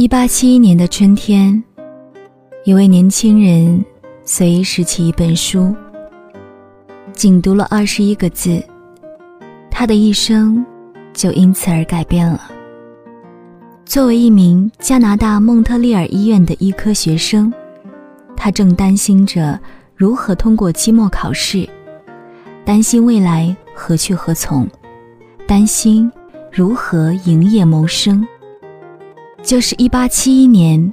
一八七一年的春天，一位年轻人随意拾起一本书，仅读了二十一个字，他的一生就因此而改变了。作为一名加拿大蒙特利尔医院的医科学生，他正担心着如何通过期末考试，担心未来何去何从，担心如何营业谋生。就是一八七一年，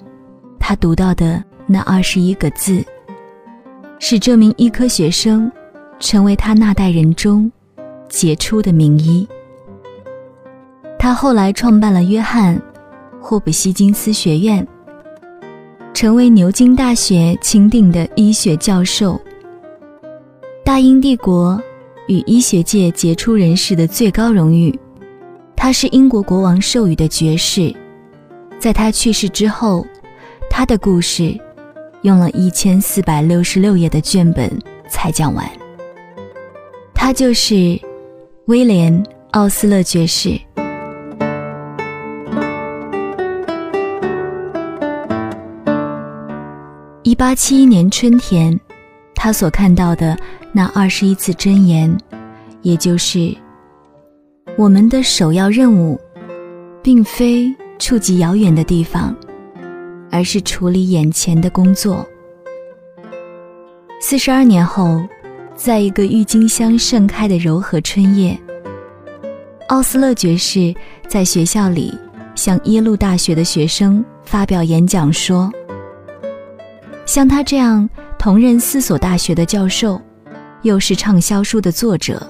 他读到的那二十一个字，使这名医科学生成为他那代人中杰出的名医。他后来创办了约翰。霍普希金斯学院，成为牛津大学钦定的医学教授。大英帝国与医学界杰出人士的最高荣誉，他是英国国王授予的爵士。在他去世之后，他的故事用了一千四百六十六页的卷本才讲完。他就是威廉·奥斯勒爵士。一八七一年春天，他所看到的那二十一次箴言，也就是我们的首要任务，并非触及遥远的地方，而是处理眼前的工作。四十二年后，在一个郁金香盛开的柔和春夜，奥斯勒爵士在学校里向耶鲁大学的学生发表演讲说。像他这样同任四所大学的教授，又是畅销书的作者，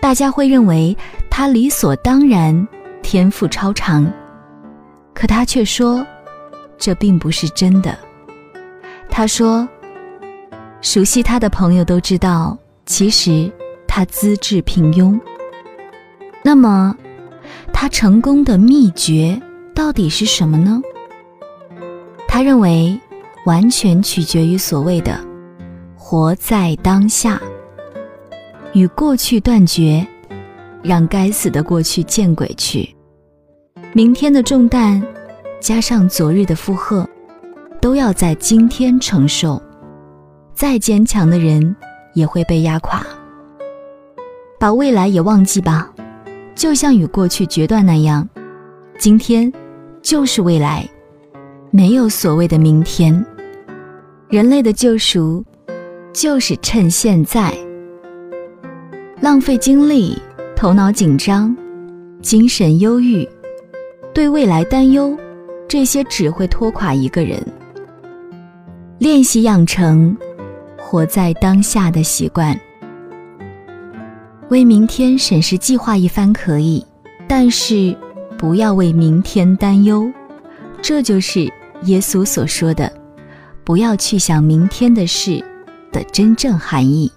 大家会认为他理所当然天赋超常。可他却说，这并不是真的。他说，熟悉他的朋友都知道，其实他资质平庸。那么，他成功的秘诀到底是什么呢？他认为。完全取决于所谓的“活在当下”，与过去断绝，让该死的过去见鬼去。明天的重担，加上昨日的负荷，都要在今天承受。再坚强的人也会被压垮。把未来也忘记吧，就像与过去决断那样，今天就是未来，没有所谓的明天。人类的救赎，就是趁现在。浪费精力，头脑紧张，精神忧郁，对未来担忧，这些只会拖垮一个人。练习养成活在当下的习惯，为明天审视计划一番可以，但是不要为明天担忧。这就是耶稣所说的。不要去想明天的事的真正含义。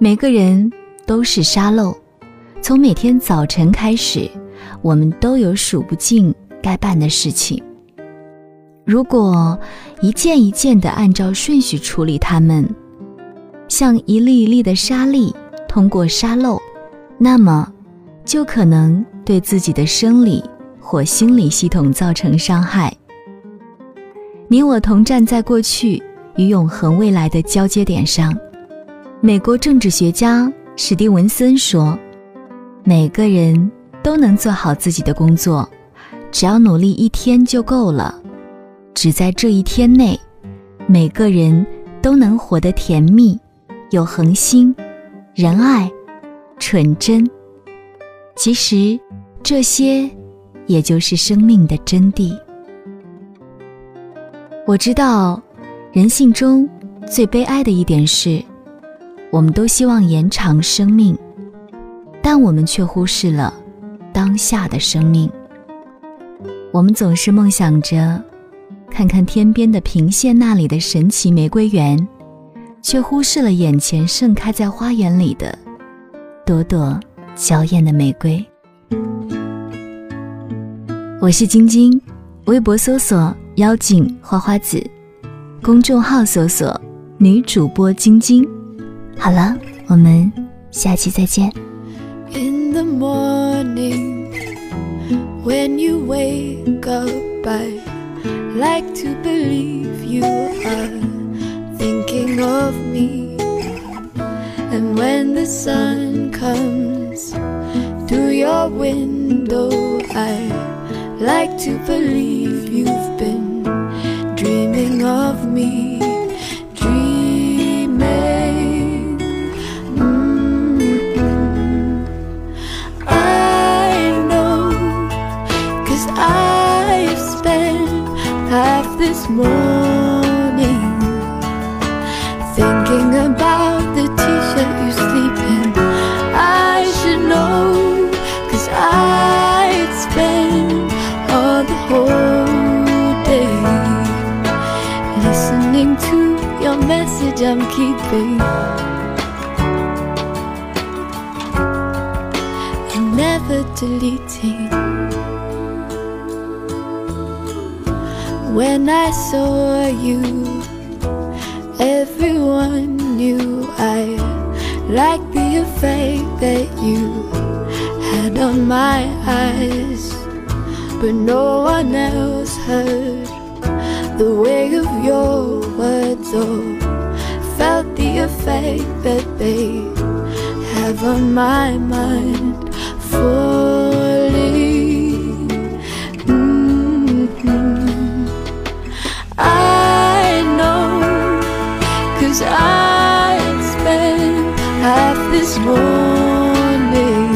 每个人都是沙漏，从每天早晨开始，我们都有数不尽该办的事情。如果一件一件的按照顺序处理它们，像一粒一粒的沙粒通过沙漏，那么就可能对自己的生理或心理系统造成伤害。你我同站在过去与永恒未来的交接点上。美国政治学家史蒂文森说：“每个人都能做好自己的工作，只要努力一天就够了。只在这一天内，每个人都能活得甜蜜、有恒心、仁爱、纯真。其实，这些也就是生命的真谛。”我知道，人性中最悲哀的一点是，我们都希望延长生命，但我们却忽视了当下的生命。我们总是梦想着看看天边的平线那里的神奇玫瑰园，却忽视了眼前盛开在花园里的朵朵娇艳的玫瑰。我是晶晶，微博搜索。妖精花花子，公众号搜索女主播晶晶。好了，我们下期再见。In the morning, When you wake up, I like to believe you are thinking of me. And when the sun comes through your window, I like to believe you've been dreaming of me. This morning thinking about the t shirt you sleep in. I should know, cause I'd spend all the whole day listening to your message I'm keeping. And never deleting. When I saw you, everyone knew I liked the effect that you had on my eyes, but no one else heard the way of your words or felt the effect that they have on my mind. Falling. Morning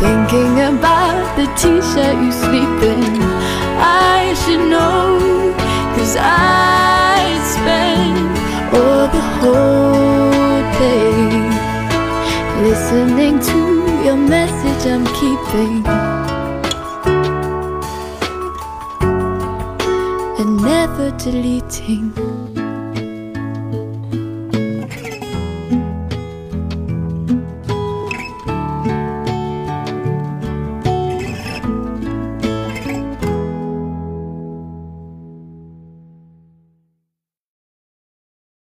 thinking about the t shirt you sleep in. I should know, cause I spent all the whole day listening to your message I'm keeping. and never deleting.